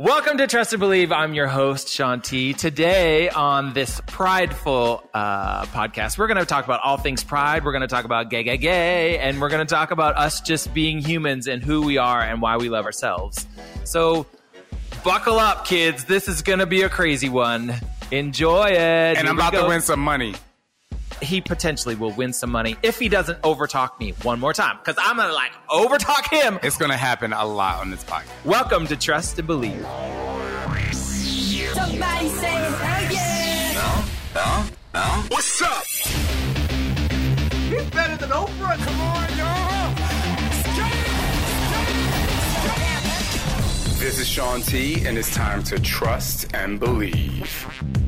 Welcome to Trust and Believe. I'm your host, Shaun T. Today on this prideful uh, podcast, we're going to talk about all things pride. We're going to talk about gay, gay, gay, and we're going to talk about us just being humans and who we are and why we love ourselves. So, buckle up, kids. This is going to be a crazy one. Enjoy it. And Here I'm about go. to win some money. He potentially will win some money if he doesn't overtalk me one more time because I'm going to like overtalk him. It's going to happen a lot on this podcast. Welcome to Trust and Believe. Somebody say hell yeah. What's up? He's better than Oprah. Come on, y'all. This is Shaun T, and it's time to trust and believe.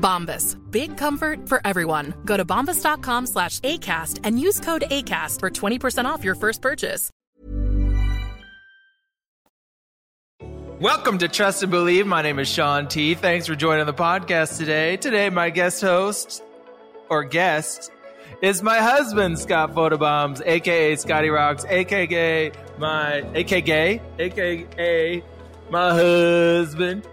Bombas. Big comfort for everyone. Go to bombas.com slash ACAST and use code ACAST for 20% off your first purchase. Welcome to Trust and Believe. My name is Shaun T. Thanks for joining the podcast today. Today, my guest host or guest is my husband, Scott Photobombs, aka Scotty Rocks, aka my aka aka my husband.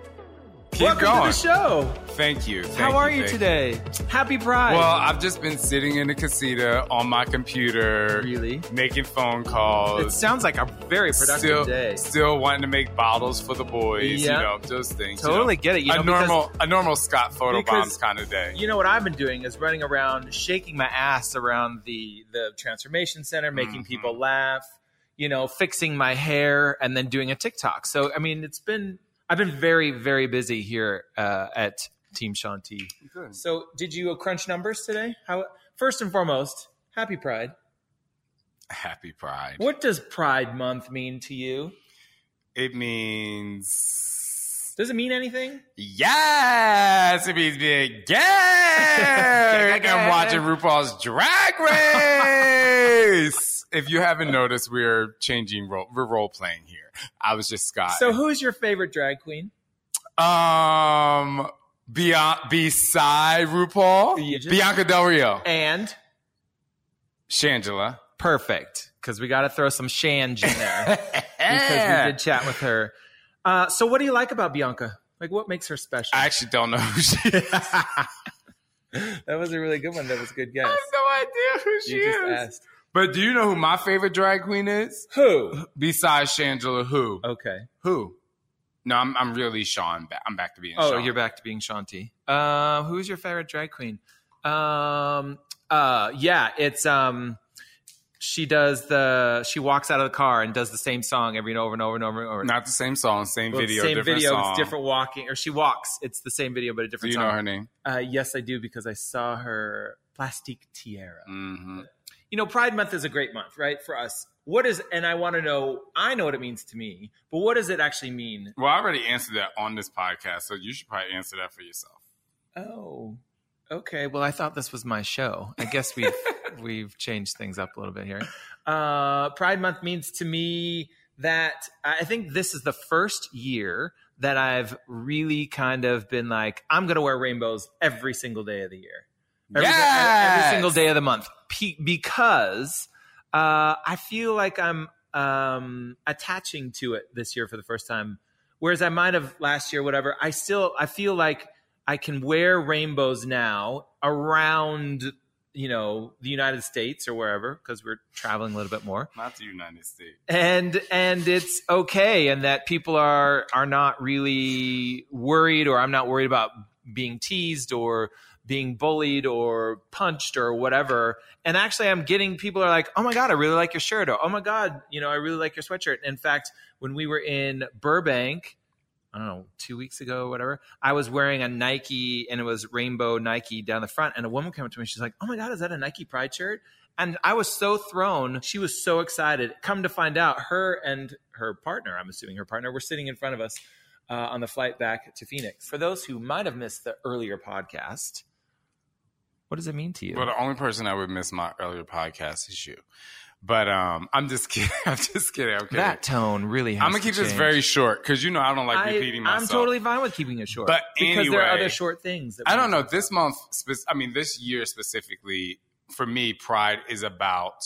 Keep Welcome going. to the show. Thank you. Thank How are you today? Happy Pride. Well, I've just been sitting in the casita on my computer, Really? making phone calls. it sounds like a very productive still, day. still wanting to make bottles for the boys. Yeah. You know, those things. you Totally know. get it, you know, a because- normal, a normal Scott photo bombs kind of day. You know what I've been doing is running around, shaking my ass around the the transformation center, making Mhm. people laugh. You know, fixing my hair, and then doing a TikTok. So I mean, it's been I've been very very busy here uh, at Team Shaun T. Good. So did you crunch numbers today? How first and foremost, Happy Pride. Happy Pride. What does Pride Month mean to you? It means Does it mean anything? Yes, it means being gay. I'm watching RuPaul's Drag Race. If you haven't noticed, we're changing role. We're role playing here. I was just Scott. So who's your favorite drag queen? um, beyond beside RuPaul, just- Bianca Del Rio, And Shangela. perfect because we got to throw some shange in there. because we did chat with her. Uh, so, what do you like about Bianca? Like, what makes her special? I actually don't know who she is. That was a really good one. That was a good guess. I have no idea who she You just is. But do you know who my favorite drag queen is? Who? Besides Shangela, who? Okay. Who? No, I'm I'm really Sean. Ba- I'm back to being Oh, Sean. you're back to being Shaun T. Uh, who's your favorite drag queen? Um, uh, yeah, it's um, she does the she walks out of the car and does the same song every and over and over and over and over. Not the same song, same Well, video, same different video. song. It's different walking, or she walks. It's the same video, but a Do you song. know her name? Uh, yes, I do because I saw her Plastique Tiara. hmm you know, Pride Month is a great month, right? For us. What is, and I want to know, I know what it means to me, but what does it actually mean? Well, I already answered that on this podcast, so you should probably answer that for yourself. Oh, okay. Well, I thought this was my show. I guess we've, we've changed things up a little bit here. Uh, Pride Month means to me that I think this is the first year that I've really kind of been like, I'm going to wear rainbows every single day of the year. Every, Yes! every single day of the month. P- because uh, I feel like I'm um, attaching to it this year for the first time. Whereas I might have last year, whatever. I still I feel like I can wear rainbows now around you know the United States or wherever because we're traveling a little bit more Not the United States. and and it's okay and that people are are not really worried or i'm not worried about being teased or being bullied or punched or whatever and actually i'm getting people are like oh my god i really like your shirt or oh my god you know i really like your sweatshirt in fact when we were in burbank I don't know, two weeks ago or whatever, I was wearing a Nike and it was rainbow Nike down the front. And a woman came up to me. She's like, Oh my God, is that a Nike Pride shirt? And I was so thrown. She was so excited. Come to find out, her and her partner, I'm assuming her partner, were sitting in front of us uh, on the flight back to Phoenix. For those who might have missed the earlier podcast, what does it mean to you? Well, the only person I would miss my earlier podcast is you. But um, I'm just kidding. I'm just kidding. I'm kidding. that tone really has I'm gonna to keep this very short because you know I don't like I, repeating myself. I'm totally fine with keeping it short. But because there are other short things. That I don't know. talk This month, spe- I mean, this year specifically, for me, Pride is about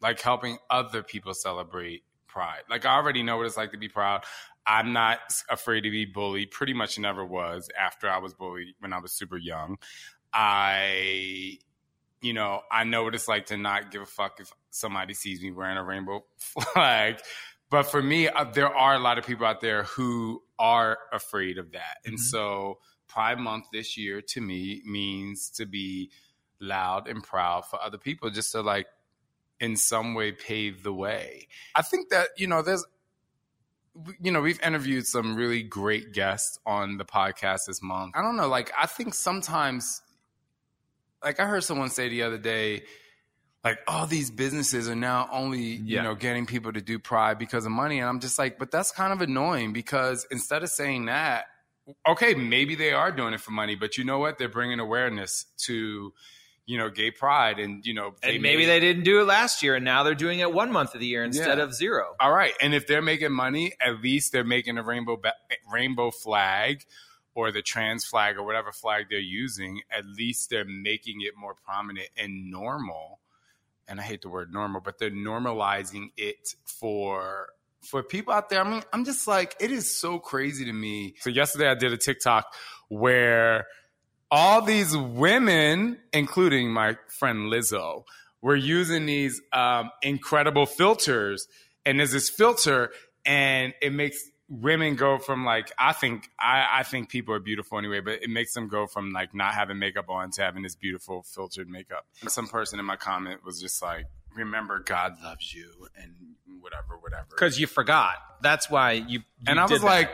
like helping other people celebrate Pride. Like I already know what it's like to be proud. I'm not afraid to be bullied. Pretty much never was after I was bullied when I was super young. I, you know, I know what it's like to not give a fuck if somebody sees me wearing a rainbow flag. But for me, uh, there are a lot of people out there who are afraid of that. And so Pride Month this year to me means to be loud and proud for other people, just to like in some way pave the way. I think that, you know, there's, you know, we've interviewed some really great guests on the podcast this month. I don't know, like, I think sometimes, like, I heard someone say the other day, like, all these businesses are now only, you know, getting people to do Pride because of money. And I'm just like, but that's kind of annoying because instead of saying that, okay, maybe they are doing it for money, but you know what? They're bringing awareness to, you know, gay pride and, you know, and maybe made- they didn't do it last year, and now they're doing it one month of the year instead Yeah. of zero. All right, and if they're making money, at least they're making a rainbow ba- rainbow flag or the trans flag or whatever flag they're using. At least they're making it more prominent and normal. And I hate the word normal, but they're normalizing it for for people out there. I mean, I'm just like, it is so crazy to me. So yesterday I did a TikTok where all these women, including my friend Lizzo, were using these um, incredible filters. And there's this filter, and it makes women go from like I think I, I think people are beautiful anyway, but it makes them go from like not having makeup on to having this beautiful filtered makeup. And some person in my comment was just like, "Remember, God loves you," and whatever, whatever. Because you forgot. That's why you. you And I was that. like,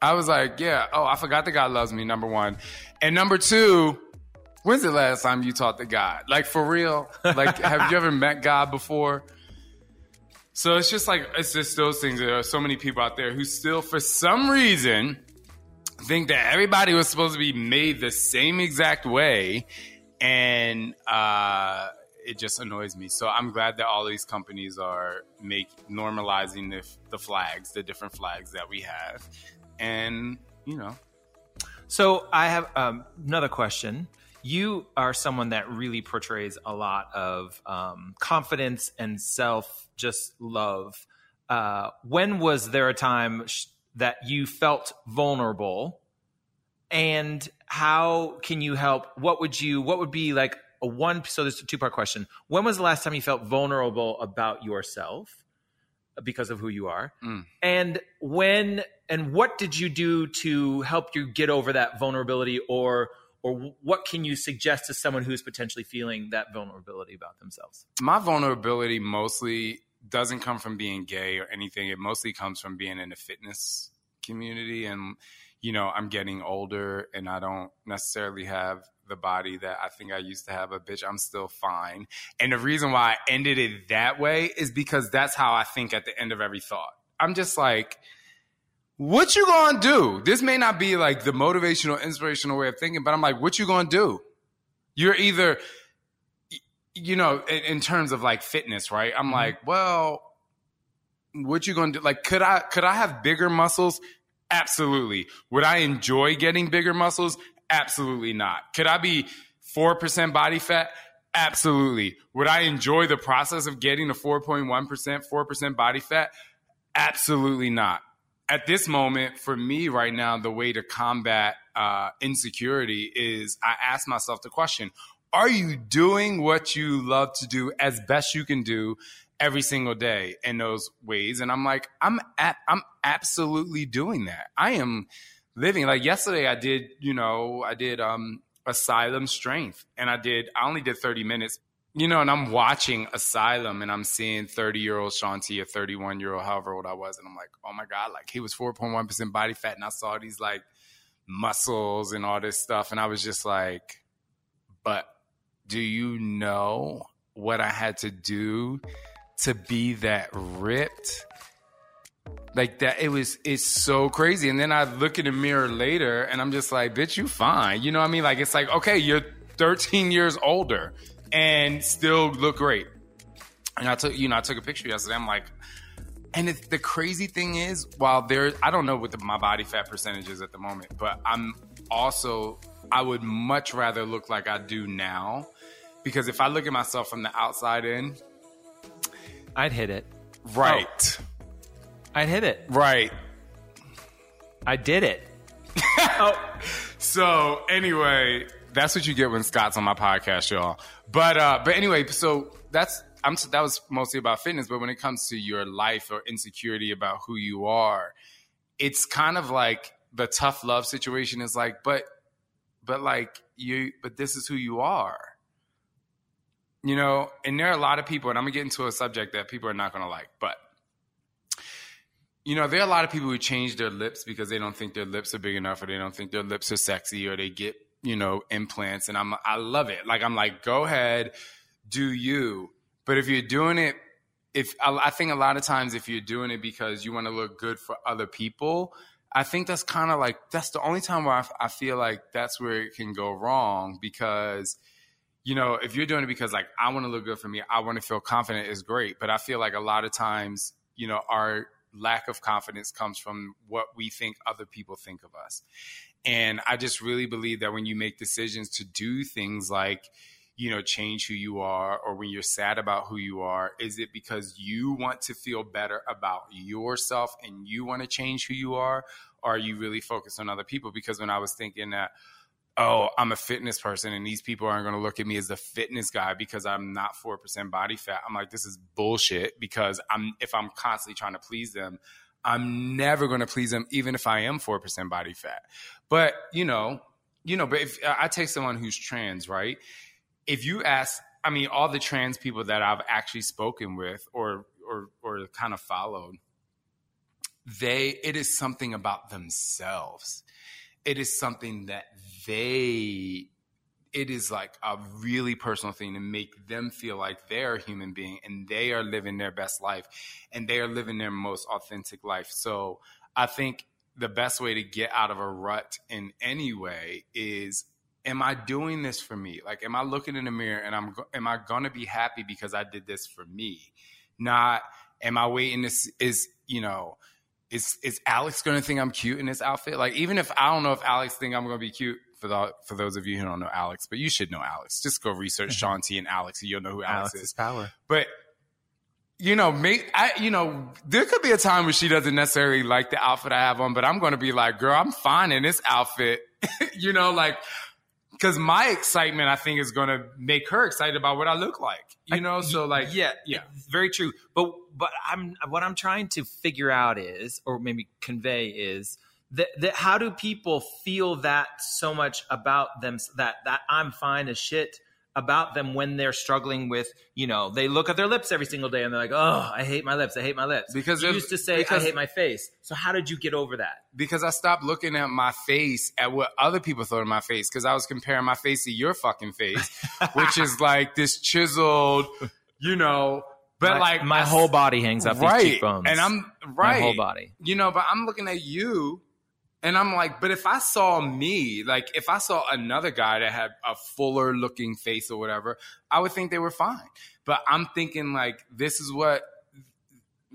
I was like, yeah, oh, I forgot that God loves me, number one. And number two, when's the last time you talked to God? Like, for real? Like, have you ever met God before? So it's just like, it's just those things. There are so many people out there who still, for some reason, think that everybody was supposed to be made the same exact way. And, uh, it just annoys me. So I'm glad that all these companies are make normalizing the, the flags, the different flags that we have, and you know, So I have um, another question. You are someone that really portrays a lot of um, confidence and self, just love. Uh, when was there a time sh- that you felt vulnerable, and how can you help? What would you? What would be like a one? So there's a two part question. When was the last time you felt vulnerable about yourself because of who you are? Mm. And when and what did you do to help you get over that vulnerability or or what can you suggest to someone who's potentially feeling that vulnerability about themselves? my vulnerability mostly doesn't come from being gay or anything. It mostly comes from being in the fitness community. And, you know, I'm getting older and I don't necessarily have the body that I think I used to have. But, bitch, I'm still fine. And the reason why I ended it that way is because that's how I think at the end of every thought. I'm just like, what you gonna do? This may not be like the motivational, inspirational way of thinking, but I'm like, what you gonna do? You're either you know, in, in terms of like fitness, right? I'm mm-hmm. like, well, what you gonna do? Like, could I could I have bigger muscles? Absolutely. Would I enjoy getting bigger muscles? Absolutely not. Could I be four percent body fat? Absolutely. Would I enjoy the process of getting to four point one percent, four percent body fat? Absolutely not. At this moment, for me right now, the way to combat uh, insecurity is I ask myself the question: are you doing what you love to do as best you can do every single day in those ways? And I'm like, I'm at, I'm absolutely doing that. I am living like yesterday. I did, you know, I did um Asylum Strength, and I did. I only did 30 minutes, you know, and I'm watching Asylum, and I'm seeing 30 year old Shaun T or 31 year old, however old I was, and I'm like, oh my god, like he was 4.1 percent body fat, and I saw these like muscles and all this stuff, and I was just like, but do you know what I had to do to be that ripped? Like that, it was, it's so crazy. And then I look in the mirror later and I'm just like, bitch, you fine. You know what I mean? Like, it's like, okay, you're 13 years older and still look great. And I took, you know, I took a picture yesterday. I'm like, and the crazy thing is, while there, I don't know what the, my body fat percentage is at the moment, but I'm also, I would much rather look like I do now because if I look at myself from the outside in, I'd hit it. right, oh. I'd hit it. right. I did it. So anyway, that's what you get when Scott's on my podcast, y'all. But uh, but anyway, so that's I'm that was mostly about fitness. But when it comes to your life or insecurity about who you are, it's kind of like the tough love situation is like, but but like you, but this is who you are. You know, and there are a lot of people, and I'm gonna get into a subject that people are not gonna like, but you know, there are a lot of people who change their lips because they don't think their lips are big enough or they don't think their lips are sexy or they get, you know, implants. And I'm, I love it. Like, I'm like, go ahead, do you. But if you're doing it, if I think a lot of times if you're doing it because you want to look good for other people, I think that's kind of like, that's the only time where I, I feel like that's where it can go wrong because, you know, if you're doing it because like, I want to look good for me, I want to feel confident is great. But I feel like a lot of times, you know, our lack of confidence comes from what we think other people think of us. And I just really believe that when you make decisions to do things like, you know, change who you are, or when you're sad about who you are, is it because you want to feel better about yourself and you want to change who you are? Or are you really focused on other people? Because when I was thinking that, oh, I'm a fitness person and these people aren't going to look at me as the fitness guy because I'm not 4% body fat. I'm like, this is bullshit because I'm, if I'm constantly trying to please them, I'm never going to please them, even if I am 4% body fat. But, you know, you know, but if I take someone who's trans, right? If you ask, I mean, all the trans people that I've actually spoken with or, or, or kind of followed, they, it is something about themselves it is something that they it is like a really personal thing to make them feel like they're a human being and they are living their best life and they are living their most authentic life so i think the best way to get out of a rut in any way is am i doing this for me like am i looking in the mirror and i'm am i going to be happy because i did this for me not am i waiting this is you know is is Alex going to think I'm cute in this outfit? Like, even if I don't know if Alex think I'm going to be cute for the for those of you who don't know Alex, but you should know Alex. Just go research mm-hmm. Shaun T and Alex, and you'll know who Alex, Alex is. is power. But you know, me, I, you know, there could be a time where she doesn't necessarily like the outfit I have on, but I'm going to be like, girl, I'm fine in this outfit. you know, like, because my excitement, I think, is going to make her excited about what I look like. You know, so like, yeah, yeah. very true. But but I'm what I'm trying to figure out is, or maybe convey is that, that how do people feel that so much about them that that I'm fine as shit about them when they're struggling with you know they look at their lips every single day and they're like oh I hate my lips I hate my lips Because you used to say I hate my face so how did you get over that because I stopped looking at my face at what other people thought of my face because I was comparing my face to your fucking face, which is like this chiseled, you know. But my, like my I- whole body hangs up right, these cheekbones and I'm right. my whole body you know. But I'm looking at you, and I'm like, but if I saw me, like if I saw another guy that had a fuller looking face or whatever, I would think they were fine. But I'm thinking like this is what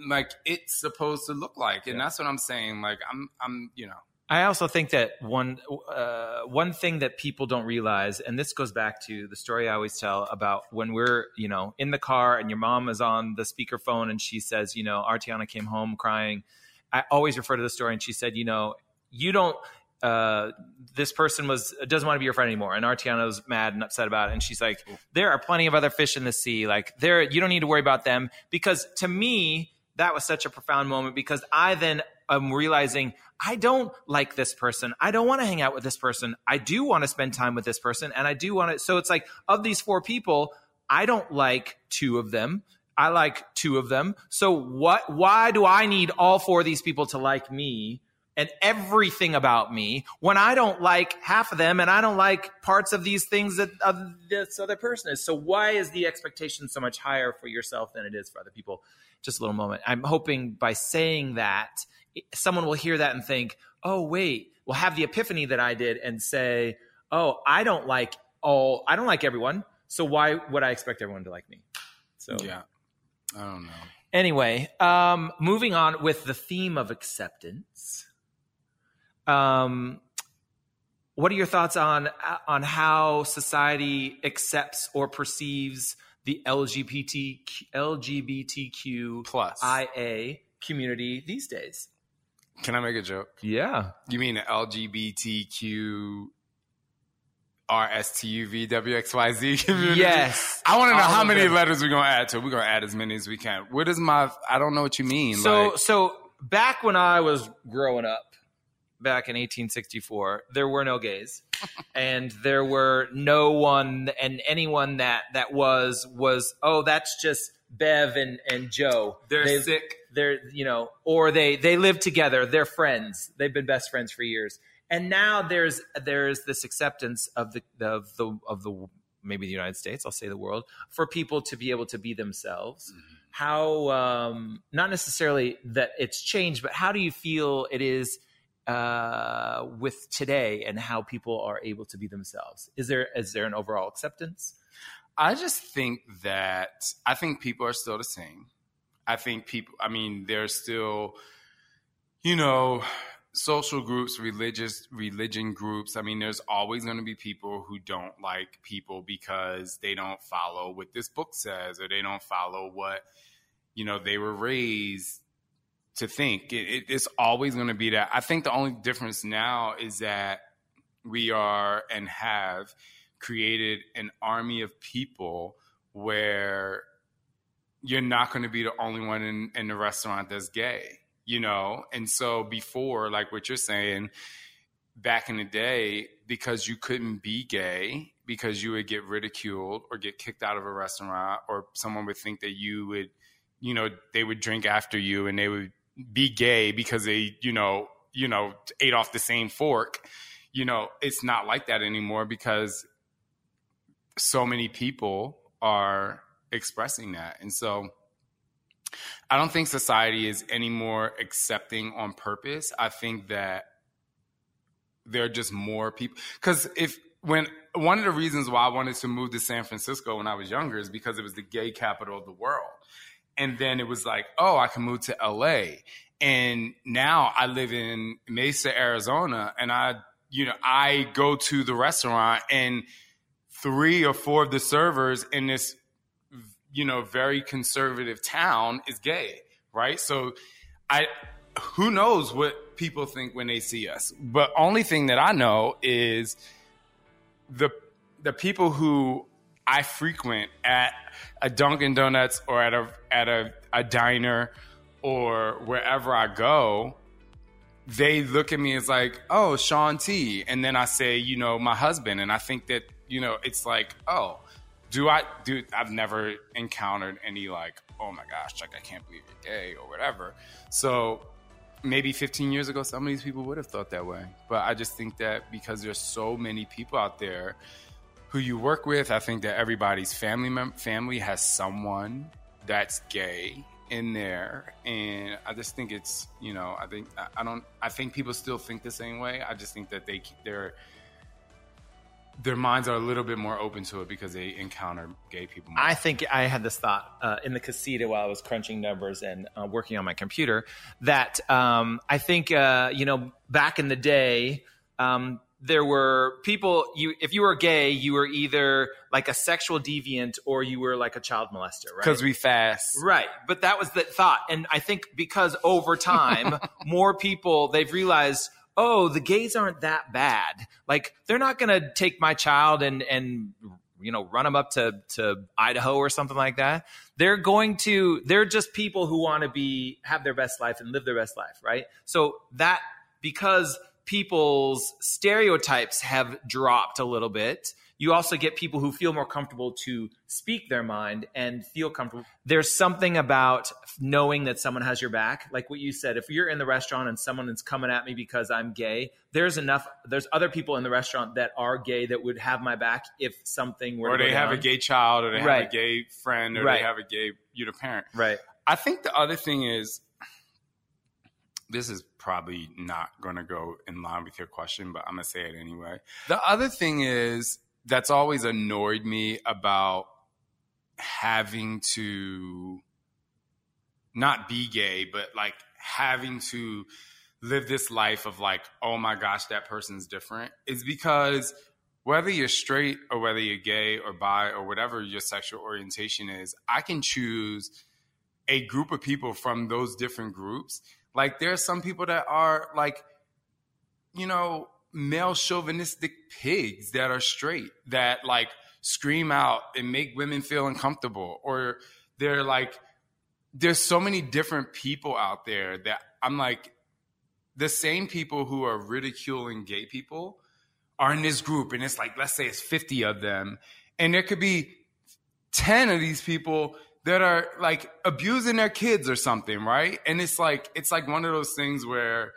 like it's supposed to look like, and that's what I'm saying. Like I'm, I'm, you know. I also think that one uh, one thing that people don't realize, and this goes back to the story I always tell about when we're you know in the car and your mom is on the speakerphone and she says, you know, Artiana came home crying. I always refer to the story, and she said, you know, you don't. uh, this person was doesn't want to be your friend anymore, and Artiano's mad and upset about it, and she's like, there are plenty of other fish in the sea, like there, you don't need to worry about them because to me that was such a profound moment because I then am realizing I don't like this person. I don't want to hang out with this person. I do want to spend time with this person, and I do want to. So it's like of these four people, I don't like two of them. I like two of them. So what? Why do I need all four of these people to like me? And everything about me when I don't like half of them and I don't like parts of these things that uh, this other person is. So why is the expectation so much higher for yourself than it is for other people? Just a little moment. I'm hoping by saying that, someone will hear that and think, oh, wait, will have the epiphany that I did and say, oh, I don't like all, I don't like everyone. So why would I expect everyone to like me? So, Yeah. I don't know. Anyway, um, moving on with the theme of acceptance. Um, what are your thoughts on on how society accepts or perceives the LGBT LGBTQ Plus. IA community these days? Can I make a joke? Yeah. You mean LGBTQ RSTUVWXYZ community? Yes. I want to know All how many them. letters we're going to add to it. We're going to add as many as we can. What is my, I don't know what you mean. So like, so back when I was growing up, back in 1864, there were no gays, and there were no one and anyone that that was was oh that's just Bev and and Joe. They're They- sick. They're you know or they they live together. They're friends. They've been best friends for years. And now there's there's this acceptance of the of the of the maybe the United States, I'll say the world, for people to be able to be themselves. How um, not necessarily that it's changed, but how do you feel it is uh, with today and how people are able to be themselves? Is there is there an overall acceptance? I just think that I think people are still the same. I think people, I mean, there's still, you know, social groups, religious religion groups. I mean, there's always going to be people who don't like people because they don't follow what this book says or they don't follow what, you know, they were raised to think. It, it, it's always going to be that. I think the only difference now is that we are and have created an army of people where you're not going to be the only one in, in the restaurant that's gay, you know? And so before, like what you're saying, back in the day, because you couldn't be gay, because you would get ridiculed or get kicked out of a restaurant, or someone would think that you would, you know, they would drink after you and they would be gay because they, you know, you know, ate off the same fork. You know, it's not like that anymore because so many people are expressing that. And so I don't think society is any more accepting on purpose. I think that there are just more people because if when one of the reasons why I wanted to move to San Francisco when I was younger is because it was the gay capital of the world. And then it was like, oh, I can move to LA. And now I live in Mesa, Arizona, and I, you know, I go to the restaurant and three or four of the servers in this you know very conservative town is gay right so i who knows what people think when they see us but only thing that i know is the the people who i frequent at a dunkin donuts or at a at a, a diner or wherever i go they look at me as like, oh, Shaun T. And then I say, you know, my husband. And I think that, you know, it's like, oh, do I do I've never encountered any like, oh my gosh, like I can't believe you're gay or whatever. So maybe 15 years ago, some of these people would have thought that way. But I just think that because there's so many people out there who you work with, I think that everybody's family mem- family has someone that's gay in there. And i just think it's you know i think I- i don't i think people still think the same way. I just think that they their their minds are a little bit more open to it because they encounter gay people more. I think I had this thought uh, in the casita while I was crunching numbers and uh, working on my computer that um, I think uh, you know back in the day um, there were people you if you were gay you were either like a sexual deviant or you were like a child molester right because we fast Right. But that was the thought. And I think because over time, more people, they've realized, oh, the gays aren't that bad. Like they're not going to take my child and and you know run them up to to Idaho or something like that. They're going to they're just people who want to be have their best life and live their best life, right? So that because people's stereotypes have dropped a little bit you also get people who feel more comfortable to speak their mind and feel comfortable. There's something about knowing that someone has your back. Like what you said, if you're in the restaurant and someone is coming at me because I'm gay, there's enough, there's other people in the restaurant that are gay that would have my back if something were or they have a gay child, or they Right. have a gay friend, or Right. they have a gay you know parent. Right. I think the other thing is this is probably not going to go in line with your question, but I'm going to say it anyway. The other thing is that's always annoyed me about having to not be gay, but like having to live this life of like, oh my gosh, that person's different is because whether you're straight or whether you're gay or bi or whatever your sexual orientation is, I can choose a group of people from those different groups. Like there are some people that are like, you know, male chauvinistic pigs that are straight that like scream out and make women feel uncomfortable. Or they're like there's so many different people out there that I'm like the same people who are ridiculing gay people are in this group and it's like let's say it's 50 of them. And there could be 10 of these people that are like abusing their kids or something right? And it's like it's like one of those things where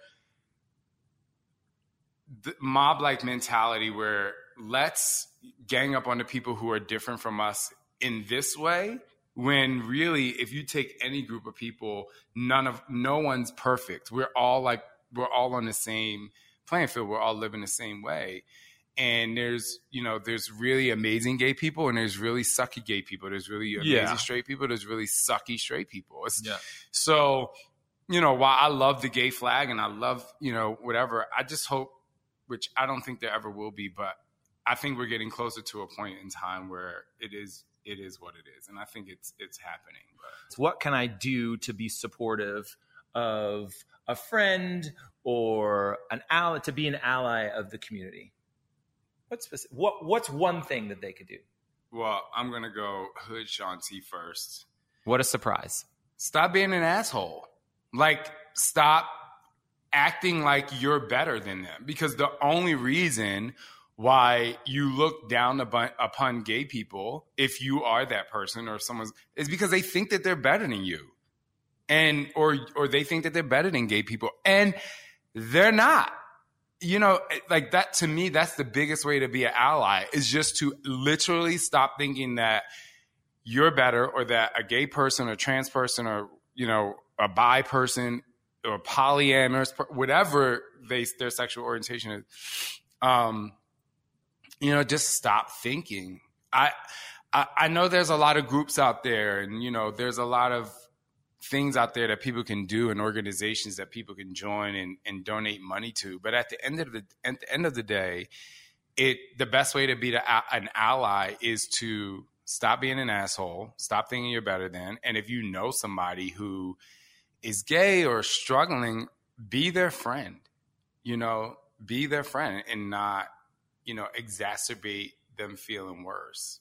the mob like mentality where let's gang up on the people who are different from us in this way when really if you take any group of people none of no one's perfect. We're all like we're all on the same playing field. We're all living the same way and there's you know there's really amazing gay people and there's really sucky gay people there's really amazing Yeah. straight people there's really sucky straight people it's, Yeah. so you know while i love the gay flag and i love you know whatever i just hope which i don't think there ever will be but i think we're getting closer to a point in time where it is it is what it is and i think it's it's happening but what can I do to be supportive of a friend or an ally to be an ally of the community? What's speci- what what's one thing that they could do? well i'm gonna go hood shaun t first What a surprise. stop being an asshole. Like, stop acting like you're better than them. Because the only reason why you look down upon, upon gay people, if you are that person or if someone's, is because they think that they're better than you. And, or, or they think that they're better than gay people. And they're not. You know, like that to me, that's the biggest way to be an ally is just to literally stop thinking that you're better or that a gay person or trans person or you know a bi person or polyamorous whatever they their sexual orientation is um you know just stop thinking. I, I i know there's a lot of groups out there and you know there's a lot of things out there that people can do and organizations that people can join and, and donate money to but at the end of the at the end of the day it the best way to be the, an ally is to stop being an asshole, stop thinking you're better than, and if you know somebody who is gay or struggling, be their friend. You know, be their friend and not, you know, exacerbate them feeling worse.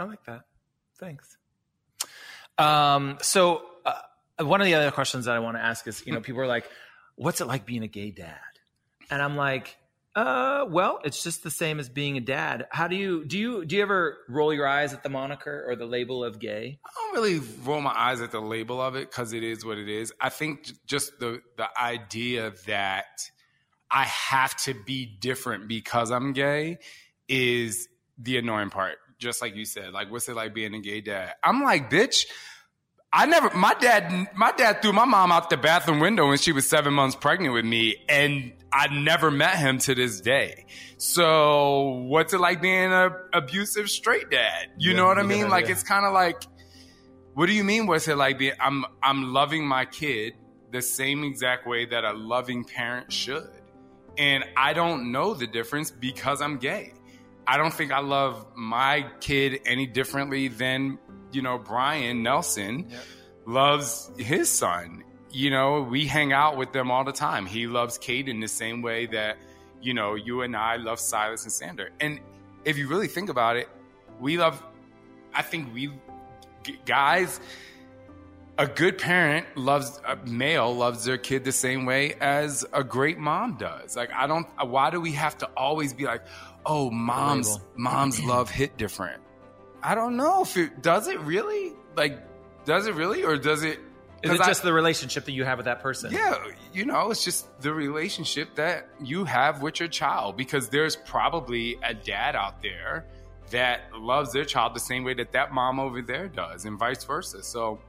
I like that. Thanks. Um, so uh, one of the other questions that I want to ask is, you know, people are like, "What's it like being a gay dad?" And I'm like, "Uh, well, it's just the same as being a dad. How do you do you do you ever roll your eyes at the moniker or the label of gay?" I don't really roll my eyes at the label of it because it is what it is. I think just the the idea that I have to be different because I'm gay is the annoying part. Just like you said, like what's it like being a gay dad? I'm like, bitch, I never. My dad. My dad threw my mom out the bathroom window when she was seven months pregnant with me, and I never met him to this day. So, what's it like being a abusive straight dad? You Yeah, know what I mean? gotta- Like yeah. it's kind of like, what do you mean? What's it like being? I'm I'm loving my kid the same exact way that a loving parent should, and I don't know the difference because I'm gay. I don't think I love my kid any differently than you know Brian Nelson loves his son. You know, we hang out with them all the time. He loves Caden the same way that you know you and I love Silas and Sander. And if you really think about it, we love. I think we guys. A good parent loves a male loves their kid the same way as a great mom does. Like I don't. Why do we have to always be like, oh, moms, label. moms love hit different. I don't know if it does it really. Like, does it really, or does it? Is it I- just the relationship that you have with that person? yeah, you know, it's just the relationship that you have with your child because there's probably a dad out there that loves their child the same way that that mom over there does and vice versa. So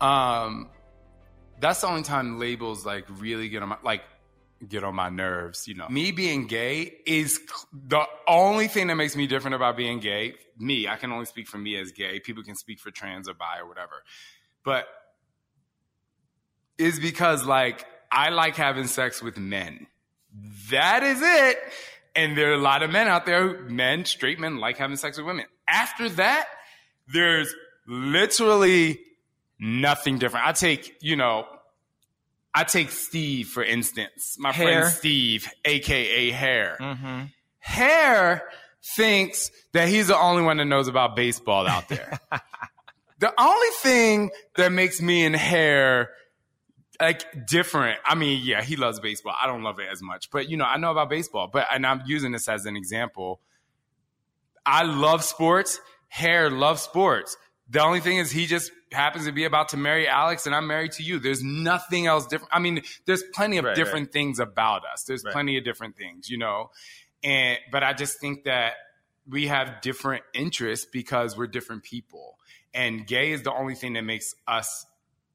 um that's the only time labels like really get on my like get on my nerves, you know. Me being gay is the only thing that makes me different about being gay. Me, I can only speak for me as gay. People can speak for trans or bi or whatever. But is because like I like having sex with men. That is it. And there are a lot of men out there, men, straight men, like having sex with women. After that, there's literally nothing different. I take, you know, I take Steve for instance, my Hair. friend Steve, aka Hair. Mm-hmm. Hair thinks that he's the only one that knows about baseball out there. the only thing that makes me and Hair like different. I mean, yeah, he loves baseball. I don't love it as much, but you know, I know about baseball. But and I'm using this as an example. I love sports. Hair loves sports. The only thing is he just happens to be about to marry Alex and I'm married to you. There's nothing else different. I mean, there's plenty of Right, different things about us. There's Right. plenty of different things, you know. And but I just think that we have different interests because we're different people. And gay is the only thing that makes us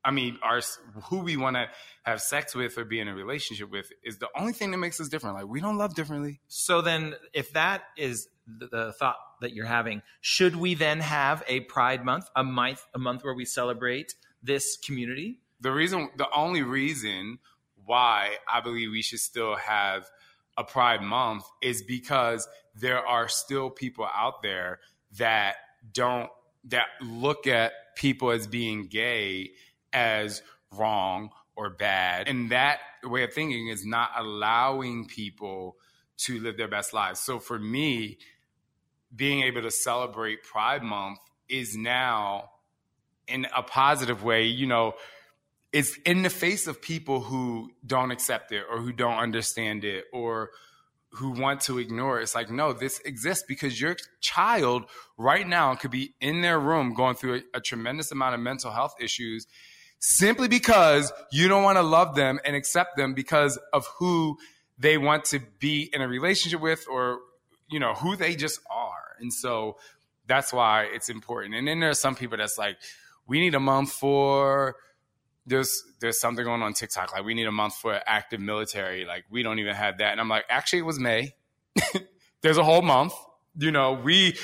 I mean, our who we want to have sex with or be in a relationship with is the only thing that makes us different. Like we don't love differently. So then, if that is the, the thought that you're having, should we then have a Pride Month, a month, a month where we celebrate this community? The reason, the only reason why I believe we should still have a Pride Month is because there are still people out there that don't that look at people as being gay as wrong or bad, and that way of thinking is not allowing people to live their best lives. So for me, being able to celebrate Pride Month is now in a positive way, you know, it's in the face of people who don't accept it or who don't understand it or who want to ignore it. It's like, no, this exists because your child right now could be in their room going through a, a tremendous amount of mental health issues simply because you don't want to love them and accept them because of who they want to be in a relationship with or, you know, who they just are. And so that's why it's important. And then there are some people that's like, we need a month for there's there's something going on TikTok like we need a month for active military like we don't even have that and I'm like actually it was May there's a whole month you know we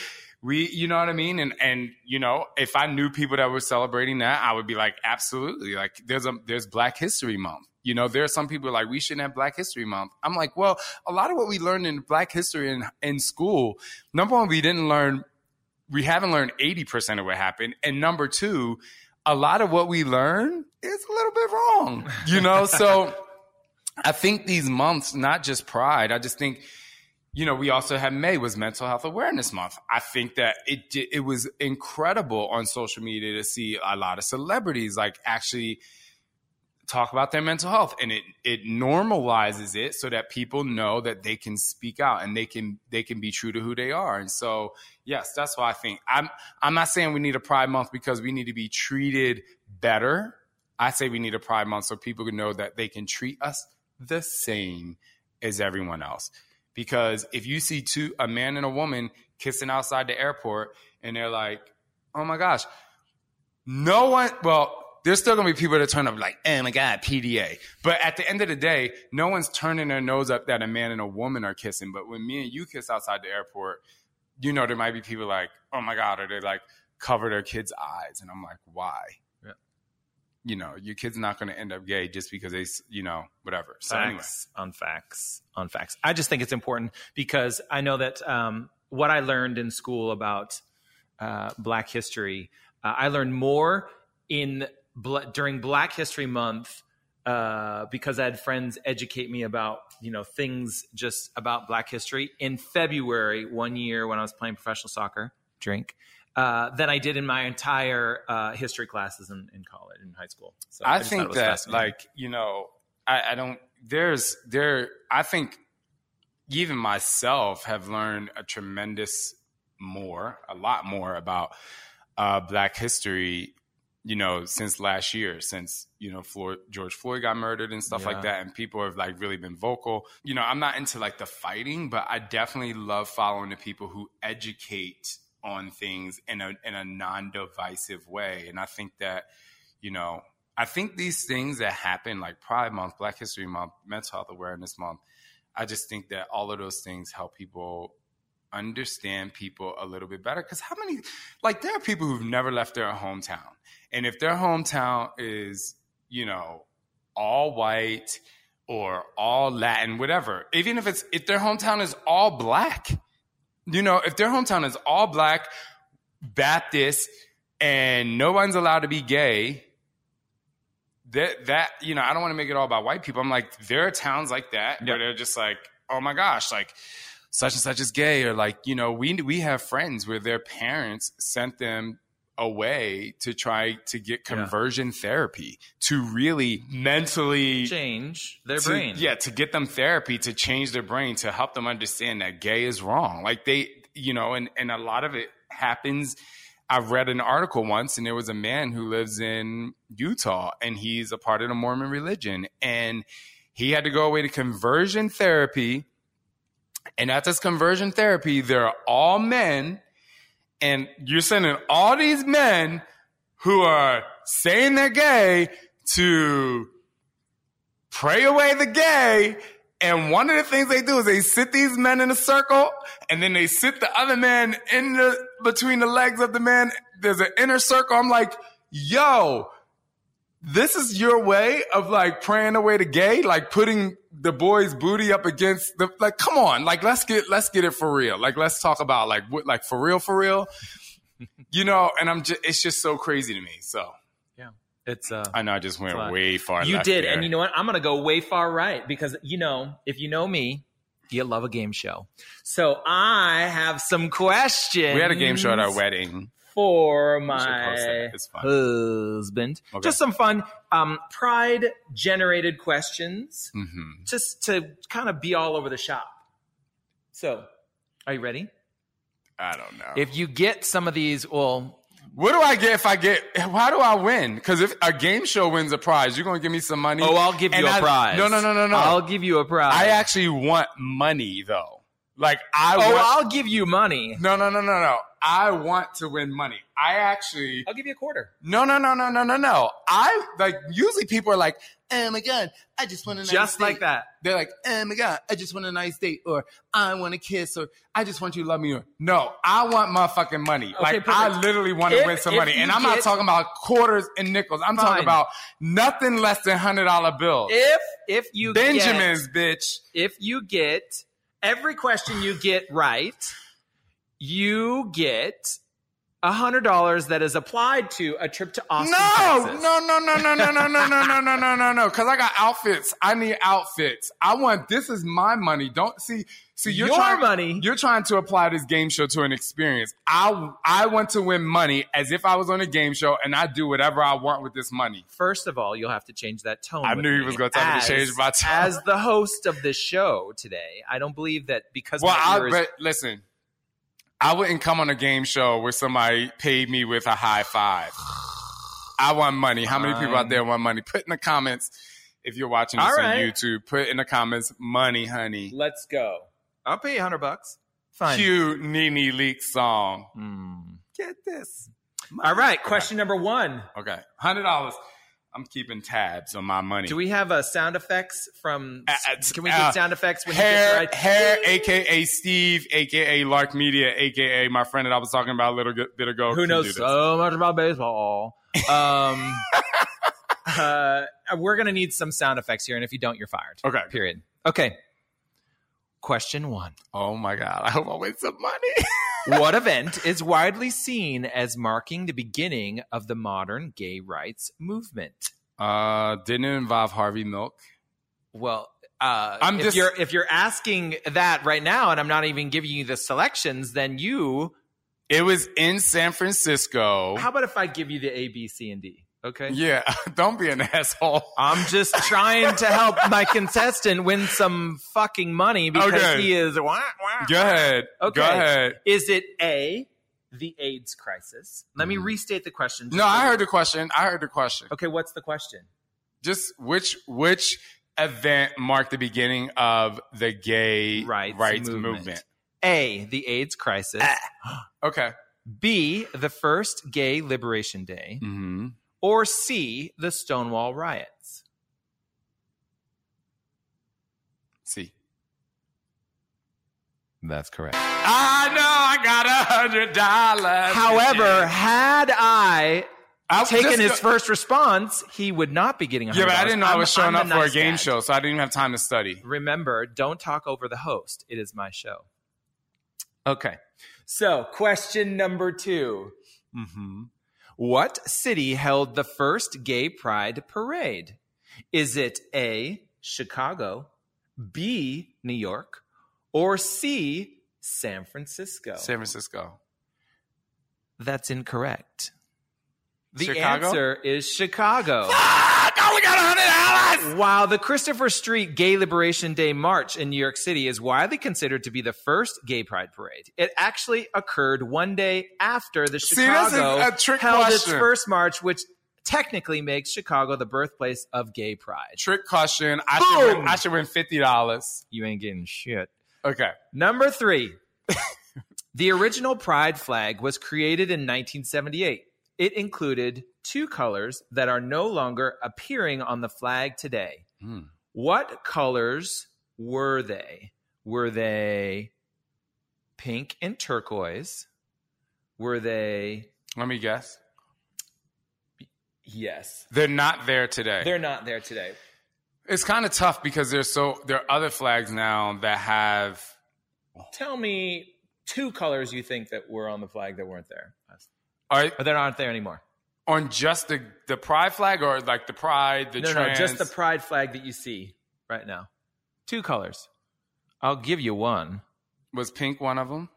we you know what I mean and and you know if I knew people that were celebrating that I would be like absolutely like there's a there's Black History Month you know there are some people like we shouldn't have Black History Month I'm like well a lot of what we learned in Black history in in school number one we didn't learn we haven't learned 80% of what happened. And number two, a lot of what we learn is a little bit wrong, you know? so I think these months, not just pride, I just think, you know, we also had May was mental health awareness month. I think that it, it was incredible on social media to see a lot of celebrities like actually talk about their mental health and it it normalizes it so that people know that they can speak out and they can they can be true to who they are. And so yes that's why i think i'm i'm not saying we need a pride month because we need to be treated better. I say we need a pride month so people can know that they can treat us the same as everyone else because if you see two a man and a woman kissing outside the airport and they're like oh my gosh no one. Well, there's still gonna be people that turn up like, oh my god, PDA. But at the end of the day, no one's turning their nose up that a man and a woman are kissing. But when me and you kiss outside the airport, you know there might be people like, oh my god, or they like cover their kids' eyes, and I'm like, why? You know, your kid's not going to end up gay just because they, you know, whatever. So anyway, facts on facts on facts. I just think it's important because I know that um, what I learned in school about uh, Black history, uh, I learned more in during Black History Month uh, because I had friends educate me about you know things just about Black history. In February one year when I was playing professional soccer, drink. Uh, than I did in my entire uh, history classes in, in college, in high school. So I it think that, like, you know, I, I don't. There's there. I think even myself have learned a tremendous more, a lot more about uh, Black history. You know, since last year, since you know Floyd, George Floyd got murdered and stuff Yeah. like that, and people have like really been vocal. You know, I'm not into like the fighting, but I definitely love following the people who educate on things in a in a non-divisive way, and I think that you know, I think these things that happen, like Pride Month, Black History Month, Mental Health Awareness Month, I just think that all of those things help people understand people a little bit better. Because how many, like, there are people who've never left their hometown. And if their hometown is, you know, all white or all Latin, whatever, even if it's, if their hometown is all black, you know, if their hometown is all black, Baptist, and no one's allowed to be gay, that that you know, I don't want to make it all about white people. I'm like, there are towns like that where they're just like, oh my gosh, like such and such is gay, or like you know, we we have friends where their parents sent them away to try to get conversion therapy to really mentally change their to- brain. Yeah, to get them therapy to change their brain to help them understand that gay is wrong. Like they, you know, and and a lot of it happens. I've read an article once, and there was a man who lives in Utah, and he's a part of the Mormon religion, and he had to go away to conversion therapy. And at this conversion therapy, there are all men, and you're sending all these men who are saying they're gay to pray away the gay. And one of the things they do is they sit these men in a circle and then they sit the other man in the between the legs of the man. There's an inner circle. I'm like, yo, this is your way of like praying away the gay, like putting the boy's booty up against the like. Come on, like let's get let's get it for real. Like let's talk about like what like for real for real. You know, and I'm just it's just so crazy to me. So yeah, it's uh, I know I just went way far. you did, there. and you know what? I'm gonna go way far right because you know, if you know me, you love a game show. So I have some questions. we had a game show at our wedding. For my it. It's fun. husband. Okay. Just some fun, um, pride generated questions, hmm just to kind of be all over the shop. So, are you ready? I don't know. If you get some of these, well, what do I get if I get? How do I win? Because if a game show wins a prize, you're gonna give me some money. oh, I'll give you a I- prize. No, no, no, no, no. I'll give you a prize. I actually want money though. Like I oh, want. I'll give you money. no, no, no, no, no. I want to win money. I actually. I'll give you a quarter. No, no, no, no, no, no, no. I like usually people are like, "Oh my god, I just want a nice. Just date." like that. They're like, "Oh my god, I just want a nice date," or "I want a kiss," or "I just want you to love me." Or no, I want motherfucking money. Okay, like I literally want to win some money, and I'm not talking about quarters and nickels. I'm Fine. talking about nothing less than hundred dollar bills. If if you Benjamins, get, bitch. if you get every question you get right, you get a hundred dollars that is applied to a trip to Austin, No, Texas. no, no, no, no, no, no, no, no, no, no, no, no, no. Because I got outfits. I need outfits. I want. This is my money. Don't see. See, you're Your trying, money. You're trying to apply this game show to an experience. I I want to win money as if I was on a game show, and I do whatever I want with this money. First of all, you'll have to change that tone. I knew he was gonna tell me to change my tone. As the host of this show today, I don't believe that because Well, my I ears- but listen. I wouldn't come on a game show where somebody paid me with a high five. I want money. How many people out there want money? Put in the comments if you're watching this All on right. YouTube. Put in the comments, money, honey. let's go. I'll pay you hundred bucks. Fine. Cue Nene Leak song. Hmm. Get this. All right, question number one. Okay, hundred dollars. I'm keeping tabs on my money. Do we have uh, sound effects from? Uh, uh, Can we uh, get sound effects when hair, right? hair, aka Steve, aka Lark Media, aka my friend that I was talking about a little bit bit ago. Who knows so much about baseball? Um, uh, we're gonna need some sound effects here, and if you don't, you're fired. Okay. Period. Okay. Question one. Oh my god! I hope I win some money. what event is widely seen as marking the beginning of the modern gay rights movement? uh, didn't it involve Harvey Milk? Well, uh, I'm if just- you're if you're asking that right now, and I'm not even giving you the selections, then you. It was in San Francisco. How about if I give you the A, B, C, and D? Okay. yeah, don't be an asshole. I'm just trying to help my contestant win some fucking money because Okay. he is. Wah, wah. Go ahead. Okay. Go ahead. Is it A, the AIDS crisis? Let me restate the question. Mm. No, I heard the question. I heard the question. Okay, what's the question? Just which which event marked the beginning of the gay Rights rights, movement. movement? A, the AIDS crisis. Okay. B, the first Gay Liberation Day. Mm-hmm. Or C, the Stonewall riots. See. That's correct. I know I got a hundred dollars. However, had I I taken his go- first response, he would not be getting. $100. Yeah, but I didn't know I I'm- was showing I'm up the for a game guy. show, so I didn't even have time to study. Remember, don't talk over the host. It is my show. Okay. So, question number 2 Mm-hmm. What city held the first gay pride parade? Is it A, Chicago, B, New York, or C, San Francisco? San Francisco. That's incorrect. The Chicago? answer is Chicago. Only got hundred dollars. While the Christopher Street Gay Liberation Day March in New York City is widely considered to be the first gay pride parade, it actually occurred one day after the See, Chicago a trick held its first march, which technically makes Chicago the birthplace of gay pride. Trick question. I should win, I should win fifty dollars. You ain't getting shit. Okay. Number three. the original pride flag was created in 1978. It included two colors that are no longer appearing on the flag today. Hmm. What colors were they? Were they pink and turquoise? Were they? Let me guess. Yes. They're not there today. They're not there today. it's kind of tough because there's so there are other flags now that have. Tell me two colors you think that were on the flag that weren't there. Are Or that aren't there anymore. On just the the pride flag or like the pride the no, trans? no, just the pride flag that you see right now. Two colors. I'll give you one. was pink one of them.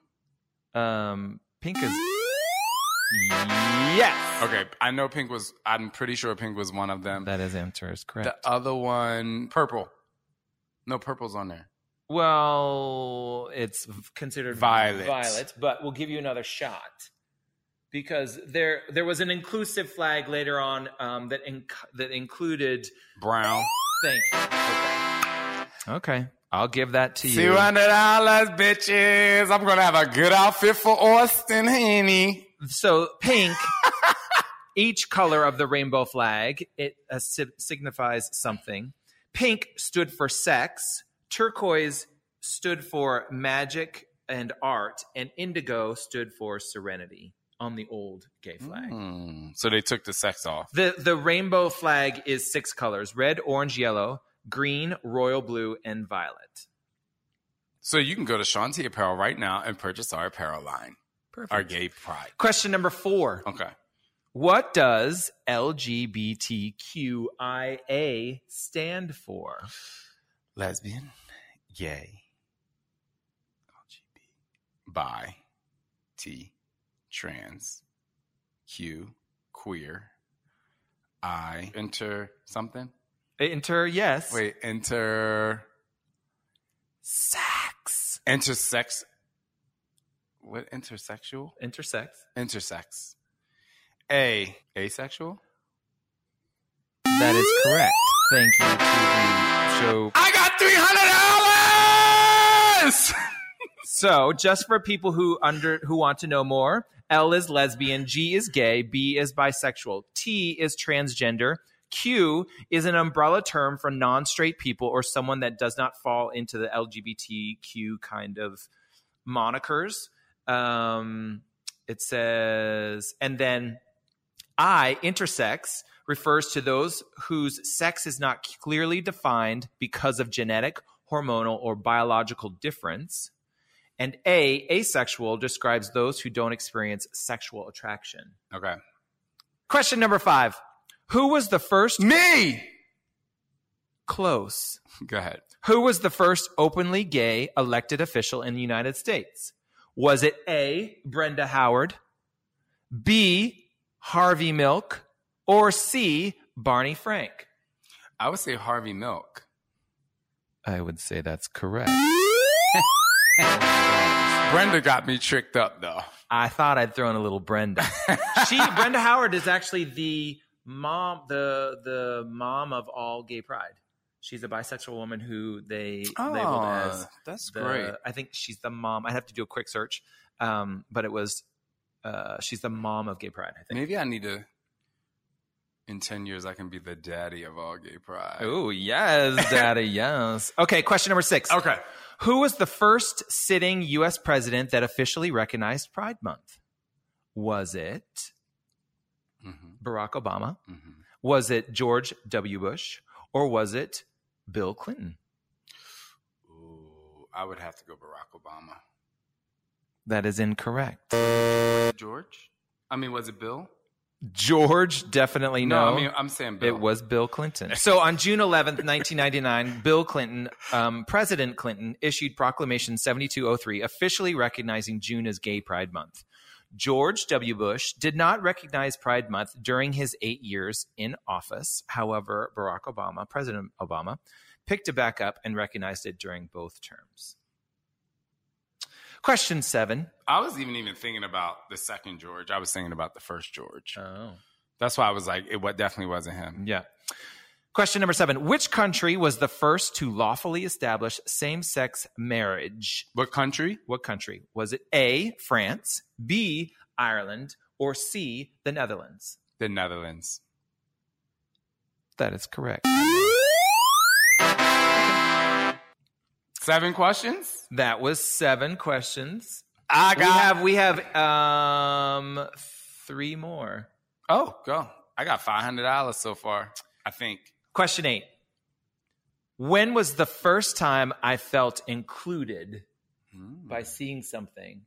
Um, pink is yes. Okay, I know pink was. I'm pretty sure pink was one of them. that is answer is correct. The other one, purple. No, purple's on there. well, it's considered Violet. Violet, but we'll give you another shot because there there was an inclusive flag later on um, that inc- that included. Brown. Thank you. Okay. Okay, I'll give that to you. Two hundred dollars, bitches. I'm gonna have a good outfit for Austin Haney. so pink each color of the rainbow flag it uh, si- signifies something pink stood for sex turquoise stood for magic and art and indigo stood for serenity on the old gay flag Hmm. So they took the sex off. the the rainbow flag is six colors red orange yellow green royal blue and violet So you can go to Shaun T Apparel right now and purchase our apparel line, Perfect. our gay pride. question number four Okay. What does LGBTQIA stand for? Lesbian, gay, LGBT, bi, T, trans, Q, queer, I, enter something. Inter, yes. Wait, inter, Sex. intersex. What intersexual? Intersex. Intersex. A, asexual. That is correct. Thank you to the show. I got three hundred dollars. So, just for people who under who want to know more, L is lesbian, G is gay, B is bisexual, T is transgender, Q is an umbrella term for non-straight people or someone that does not fall into the LGBTQ kind of monikers. Um, it says, and then I, intersex, refers to those whose sex is not clearly defined because of genetic, hormonal, or biological difference. And A, asexual, describes those who don't experience sexual attraction. Okay. Question number five Who was the first? Me. Close. Go ahead. Who was the first openly gay elected official in the United States? Was it A, Brenda Howard, B, Harvey Milk, or C, Barney Frank? I would say Harvey Milk. I would say that's correct. Brenda got me tricked up though. I thought I'd throw in a little Brenda. she Brenda Howard is actually the mom the the mom of all gay pride. She's a bisexual woman who they labeled as Oh, that's the- great. I think she's the mom. I have to do a quick search, um, but it was uh, she's the mom of gay pride. I think. Maybe I need to. In ten years, I can be the daddy of all gay pride. Oh yes, daddy, yes. Okay, question number six. Okay. Who was the first sitting U.S. president that officially recognized Pride Month? Was it hmm Barack Obama? hmm Was it George W. Bush? Or was it Bill Clinton? Ooh, I would have to go Barack Obama. That is incorrect. George? I mean, was it Bill? George, definitely no. I mean, I'm saying Bill. It was Bill Clinton. So on June 11th, 1999, Bill Clinton, um, President Clinton, issued Proclamation 7203, officially recognizing June as Gay Pride Month. George W. Bush did not recognize Pride Month during his eight years in office. However, Barack Obama, President Obama, picked it back up and recognized it during both terms. Question seven. I was even even thinking about the second George. I was thinking about the first George. Oh. That's why I was like, it what definitely wasn't him. Yeah. Question number seven. Which country was the first to lawfully establish same sex marriage? What country? What country? Was it A, France, B, Ireland, or C, the Netherlands? The Netherlands. That is correct. Seven questions. That was seven questions. I got. We have we have um three more. Oh, go. I got five hundred dollars so far. I think. Question eight. When was the first time I felt included Hmm. by seeing something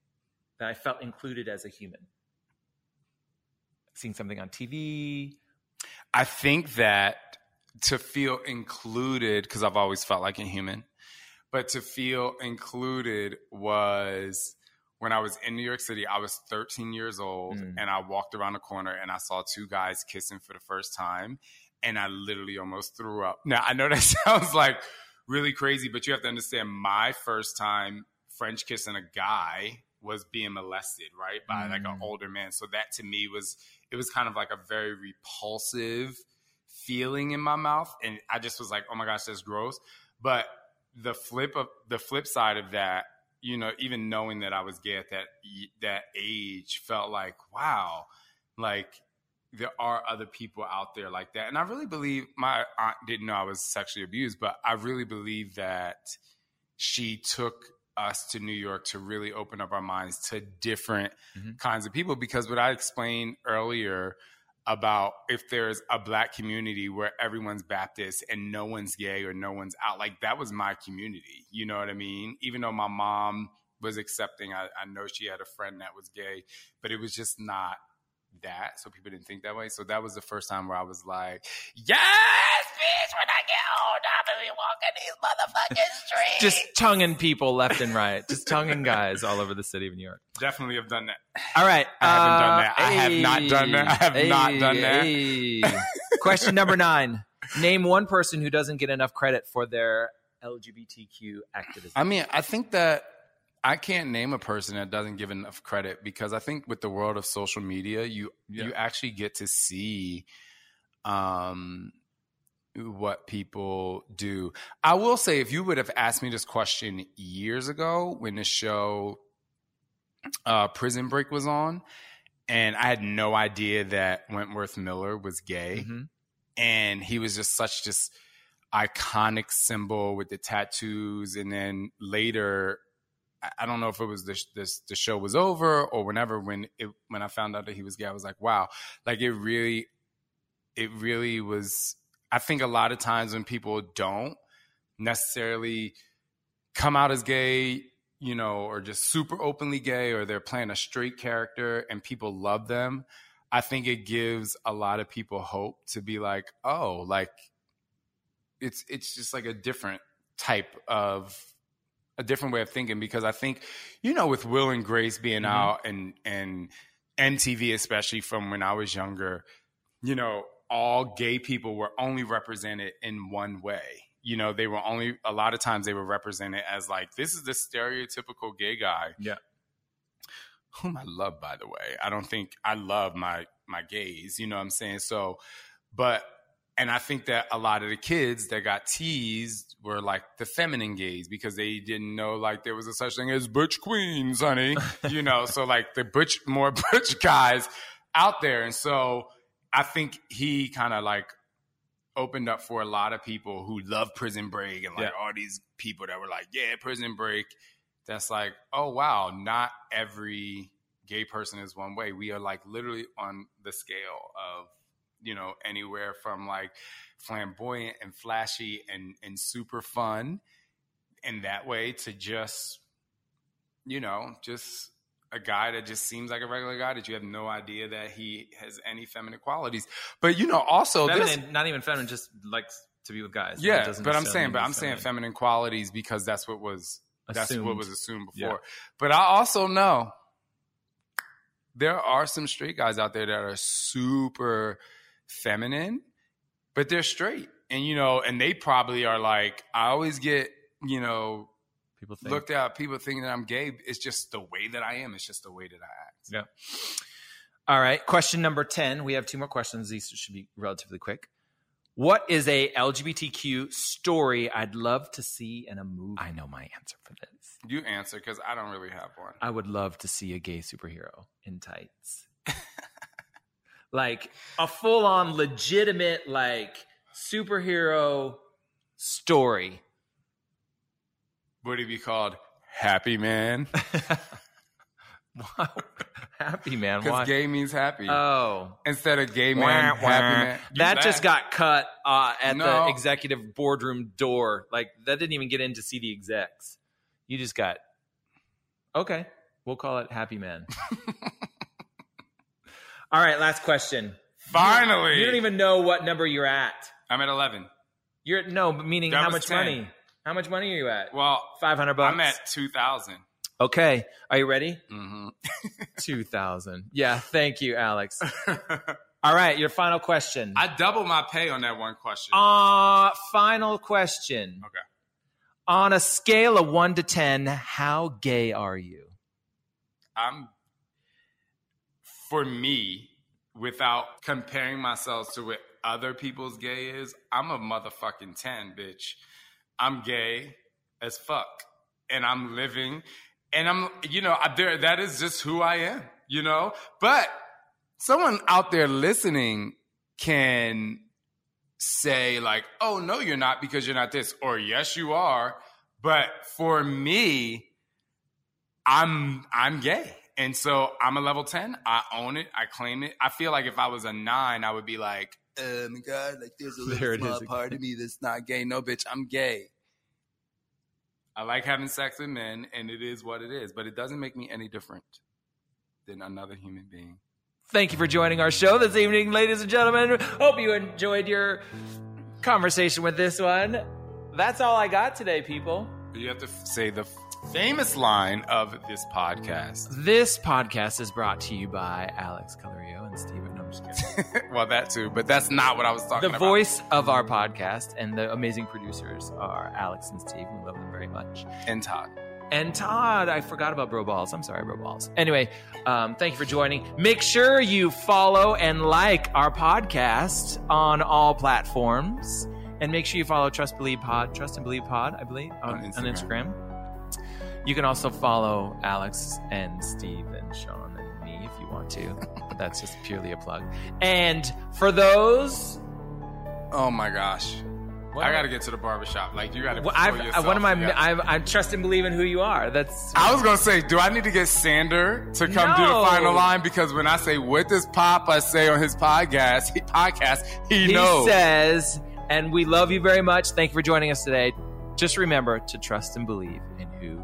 that I felt included as a human? Seeing something on TV. I think that to feel included, because I've always felt like a human, but to feel included was when I was in New York City. I was 13 years old Mm. and I walked around the corner and I saw two guys kissing for the first time and I literally almost threw up. Now, I know that sounds like really crazy, but you have to understand my first time French kissing a guy was being molested, right? By like an Mm. older man. So that to me was it was kind of like a very repulsive feeling in my mouth and I just was like, "Oh my gosh, that's gross." But the flip of the flip side of that, you know, even knowing that I was gay at that that age felt like, "Wow." Like there are other people out there like that. And I really believe my aunt didn't know I was sexually abused, but I really believe that she took us to New York to really open up our minds to different Mhm. kinds of people because what I explained earlier about if there's a black community where everyone's Baptist and no one's gay or no one's out, like that was my community. You know what I mean? Even though my mom was accepting, I, I know she had a friend that was gay, but it was just not that. So people didn't think that way. So that was the first time where I was like, yes, bitch, when I get old, I'm gonna be walking these motherfucking streets. Just tonguing people left and right. Just tonguing guys all over the city of New York. definitely have done that. All right. I haven't uh, done that. I have not done that. I have not done that. Question number nine. Name one person who doesn't get enough credit for their LGBTQ activism. I mean, I think that I can't name a person that doesn't give enough credit because I think with the world of social media, you Yeah. you actually get to see um what people do. I will say, if you would have asked me this question years ago when the show uh, Prison Break was on, and I had no idea that Wentworth Miller was gay, Mhm. and he was just such this iconic symbol with the tattoos, and then later. I- don't know if it was this, this the show was over or whenever when it when I found out that he was gay, I was like, wow, like it really, it really was. I think a lot of times when people don't necessarily come out as gay, you know, or just super openly gay, or they're playing a straight character and people love them, I think it gives a lot of people hope to be like, oh, like it's it's just like a different type of a different way of thinking because I think, you know, with Will and Grace being mm-hmm. out and and MTV, especially from when I was younger, you know, all gay people were only represented in one way. You know, they were only a lot of times they were represented as like this is the stereotypical gay guy. Yeah. Whom I love, by the way. I don't think I love my my gays, you know what I'm saying? So but and I think that a lot of the kids that got teased were like the feminine gays because they didn't know like there was a such thing as butch queens, honey. you know, so like the butch more butch guys out there. And so I think he kind of like opened up for a lot of people who love Prison Break and like Yeah. all these people that were like, yeah, Prison Break. That's like, oh wow, not every gay person is one way. We are like literally on the scale of, you know, anywhere from like flamboyant and flashy and and super fun in that way to just, you know, just a guy that just seems like a regular guy that you have no idea that he has any feminine qualities. But you know, also this, not even feminine, just likes to be with guys. Yeah, but I'm saying, but I'm saying feminine qualities because that's what was that's what Assumed. was assumed Yeah. before. But I also know there are some straight guys out there that are super feminine, but they're straight. And you know, and they probably are like, I always get, you know, People think. looked at people thinking that I'm gay. It's just the way that I am. It's just the way that I act. Yeah. All right. Question number 10. We have two more questions. These should be relatively quick. What is a LGBTQ story I'd love to see in a movie? I know my answer for this. You answer because I don't really have one. I would love to see a gay superhero in tights. like a full on legitimate like superhero story. Would it be called Happy Man? Wow. Happy man. Because gay means happy. oh. Instead of gay man, wah. happy man. That just got cut uh, at No. the executive boardroom door. Like that didn't even get in to see the execs. You just got okay. We'll call it Happy Man. All right, last question. finally. You don't even know what number you're at. I'm at 11. You're no, meaning That how much 10. money? How much money are you at? Well, Five hundred bucks. I'm at 2,000. Okay, are you ready? Two thousand. Yeah, thank you, Alex. All right, your final question. I double my pay on that one question. Uh, final question. okay. On a scale of one to 10, how gay are you? I'm, for me, without comparing myself to what other people's gay is, I'm a motherfucking 10, bitch. I'm gay as fuck. And I'm living, and I'm, you know, there, that is just who I am, you know? But someone out there listening can say, like, oh, no, you're not because you're not this, or yes, you are. But for me, I'm I'm gay. And so I'm a level 10. I own it. I claim it. I feel like if I was a nine, I would be like, oh my God, like there's a little it is small part of me that's not gay. No, bitch, I'm gay. I like having sex with men, and it is what it is, but it doesn't make me any different than another human being. Thank you for joining our show this evening, ladies and gentlemen. Hope you enjoyed your conversation with this one. That's all I got today, people. You have to say the famous line of this podcast. This podcast is brought to you by Alex Colorio and Steven. No, I'm just kidding. well, that too, but that's not what I was talking the about. The voice of our podcast and the amazing producers are Alex and Steve. We love them very much. and Todd. And Todd, I forgot about Bro Balls. I'm sorry, Bro Balls. Anyway, um, thank you for joining. Make sure you follow and like our podcast on all platforms. And make sure you follow Trust Believe Pod, Trust and Believe Pod, I believe, on, On on Instagram. You can also follow Alex and Steve and Sean and me if you want to. but that's just purely a plug. And for those, Oh my gosh. What- I got to get to the barbershop. Like, you got to. well, I've, I, what am I? I'm trust and believe in who you are. That's I was gonna say, do I need to get Sander to come do the final line? Because when I say what does Papa say on his podcast, he, podcast, he, he knows. says, and we love you very much. Thank you for joining us today. Just remember to trust and believe in who you